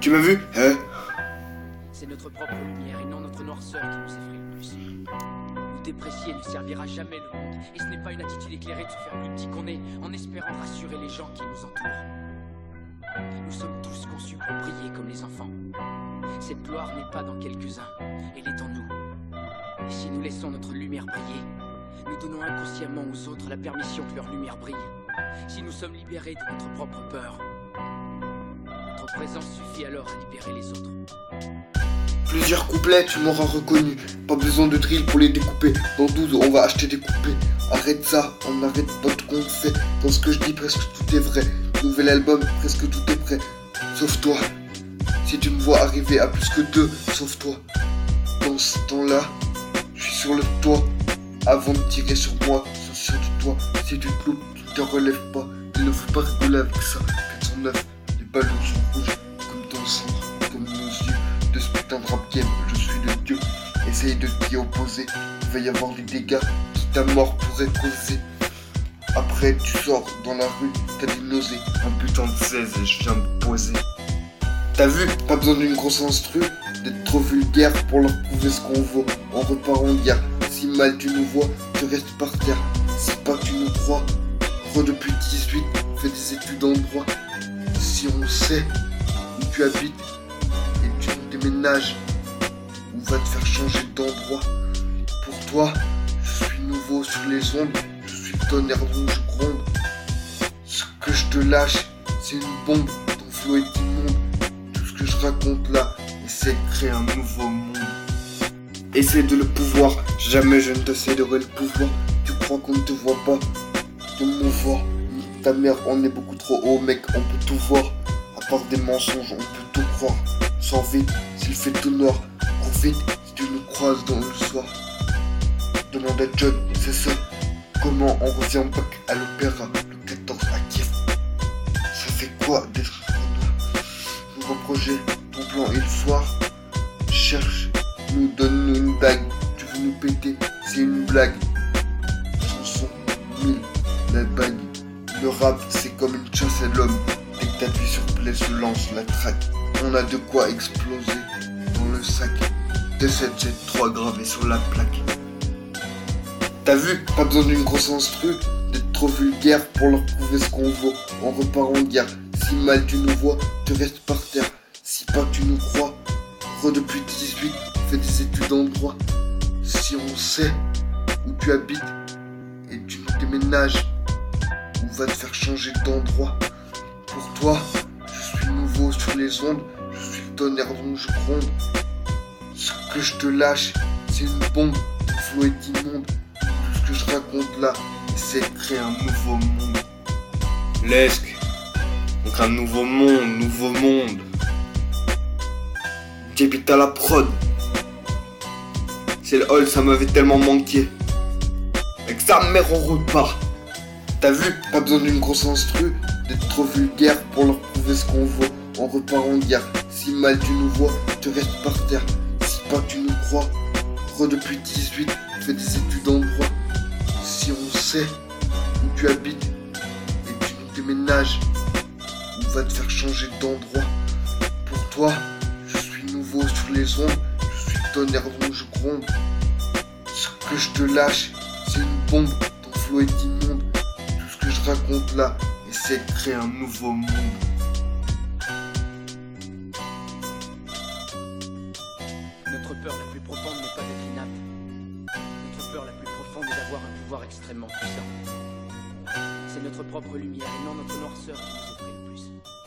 Tu m'as vu Hein C'est notre propre lumière et non notre noirceur qui nous effraie le plus. Nous déprécier ne servira jamais le monde, et ce n'est pas une attitude éclairée de se faire plus qu'on est en espérant rassurer les gens qui nous entourent. Nous sommes tous conçus pour briller comme les enfants. Cette gloire n'est pas dans quelques-uns, elle est en nous. Et si nous laissons notre lumière briller, nous donnons inconsciemment aux autres la permission que leur lumière brille. Si nous sommes libérés de notre propre peur, présence suffit alors à libérer les autres. Plusieurs couplets, tu m'auras reconnu. Pas besoin de drill pour les découper. Dans 12, on va acheter des coupés. Arrête ça, on de qu'on fait. Dans ce que je dis, presque tout est vrai. Nouvel album, presque tout est prêt. Sauf toi. Si tu me vois arriver à plus que deux, sauf toi. Dans ce temps-là, je suis sur le toit. Avant de tirer sur moi, sur sur du toit. Si tu te loupes, tu te relèves pas. Il ne faut pas rigoler avec ça. Essaye de t'y opposer. Il va y avoir des dégâts qui ta mort pourrait causer. Après, tu sors dans la rue, t'as des nausées. Un putain de 16 et je viens me poser. T'as vu, pas besoin d'une grosse instru, d'être trop vulgaire pour leur prouver ce qu'on vaut. On repart en guerre. Si mal tu nous vois, tu restes par terre. Si pas tu nous crois, re depuis 18, fais des études en droit. Si on sait où tu habites et tu déménages, changer d'endroit. Pour toi, je suis nouveau sur les ondes, je suis le tonnerre je gronde. Ce que je te lâche, c'est une bombe, ton flow est immonde. Tout ce que je raconte là, essaie de créer un nouveau monde. Essaie de le pouvoir, jamais je ne te céderai le pouvoir. Tu crois qu'on ne te voit pas, te mouvoir. Nique ta mère, on est beaucoup trop haut, mec, on peut tout voir. À part des mensonges, on peut tout croire. Sors vite, s'il fait tout noir. Si tu nous croises dans le soir. Demande à John, c'est ça. Comment on revient back à l'opéra le 14 à Kiev Ça fait quoi d'être Nouveau projet, ton plan et le soir. Cherche, nous donne une bague. Tu veux nous péter, c'est une blague. Chanson 1000, la bague. Le rap, c'est comme une chasse à l'homme. Dès que t'appuies sur play, se lance la traque. On a de quoi exploser dans le sac. 2773 gravé sur la plaque. T'as vu, pas besoin d'une grosse instru, d'être trop vulgaire pour leur prouver ce qu'on vaut. On repart en guerre. Si mal tu nous vois, tu restes par terre. Si pas tu nous crois, re depuis 18, fais des études en droit. Si on sait où tu habites et tu nous déménages, on va te faire changer d'endroit. Pour toi, je suis nouveau sur les ondes, je suis tonnerre dont je gronde. Ce que je te lâche, c'est une bombe, flow est immonde. Tout ce que je raconte là, c'est de créer un nouveau monde. Lesque. Donc un nouveau monde, nouveau monde. J'habite à la prod. C'est le hall, ça m'avait tellement manqué. Avec sa mère, on repart. T'as vu, pas besoin d'une grosse instru, d'être trop vulgaire pour leur prouver ce qu'on vaut. On repart en guerre. Si mal tu nous vois, tu restes par terre. Tu nous crois, re depuis 18, fais des études en droit. Si on sait où tu habites et tu nous déménages, on va te faire changer d'endroit. Pour toi, je suis nouveau sur les ondes, je suis tonnerre dont je gronde. Ce que je te lâche, c'est une bombe, ton flow est immonde. Tout ce que je raconte là, essaie de créer un nouveau monde. Peur la plus profonde n'est pas d'être inapte. Notre peur la plus profonde est d'avoir un pouvoir extrêmement puissant. C'est notre propre lumière et non notre noirceur qui nous effraie.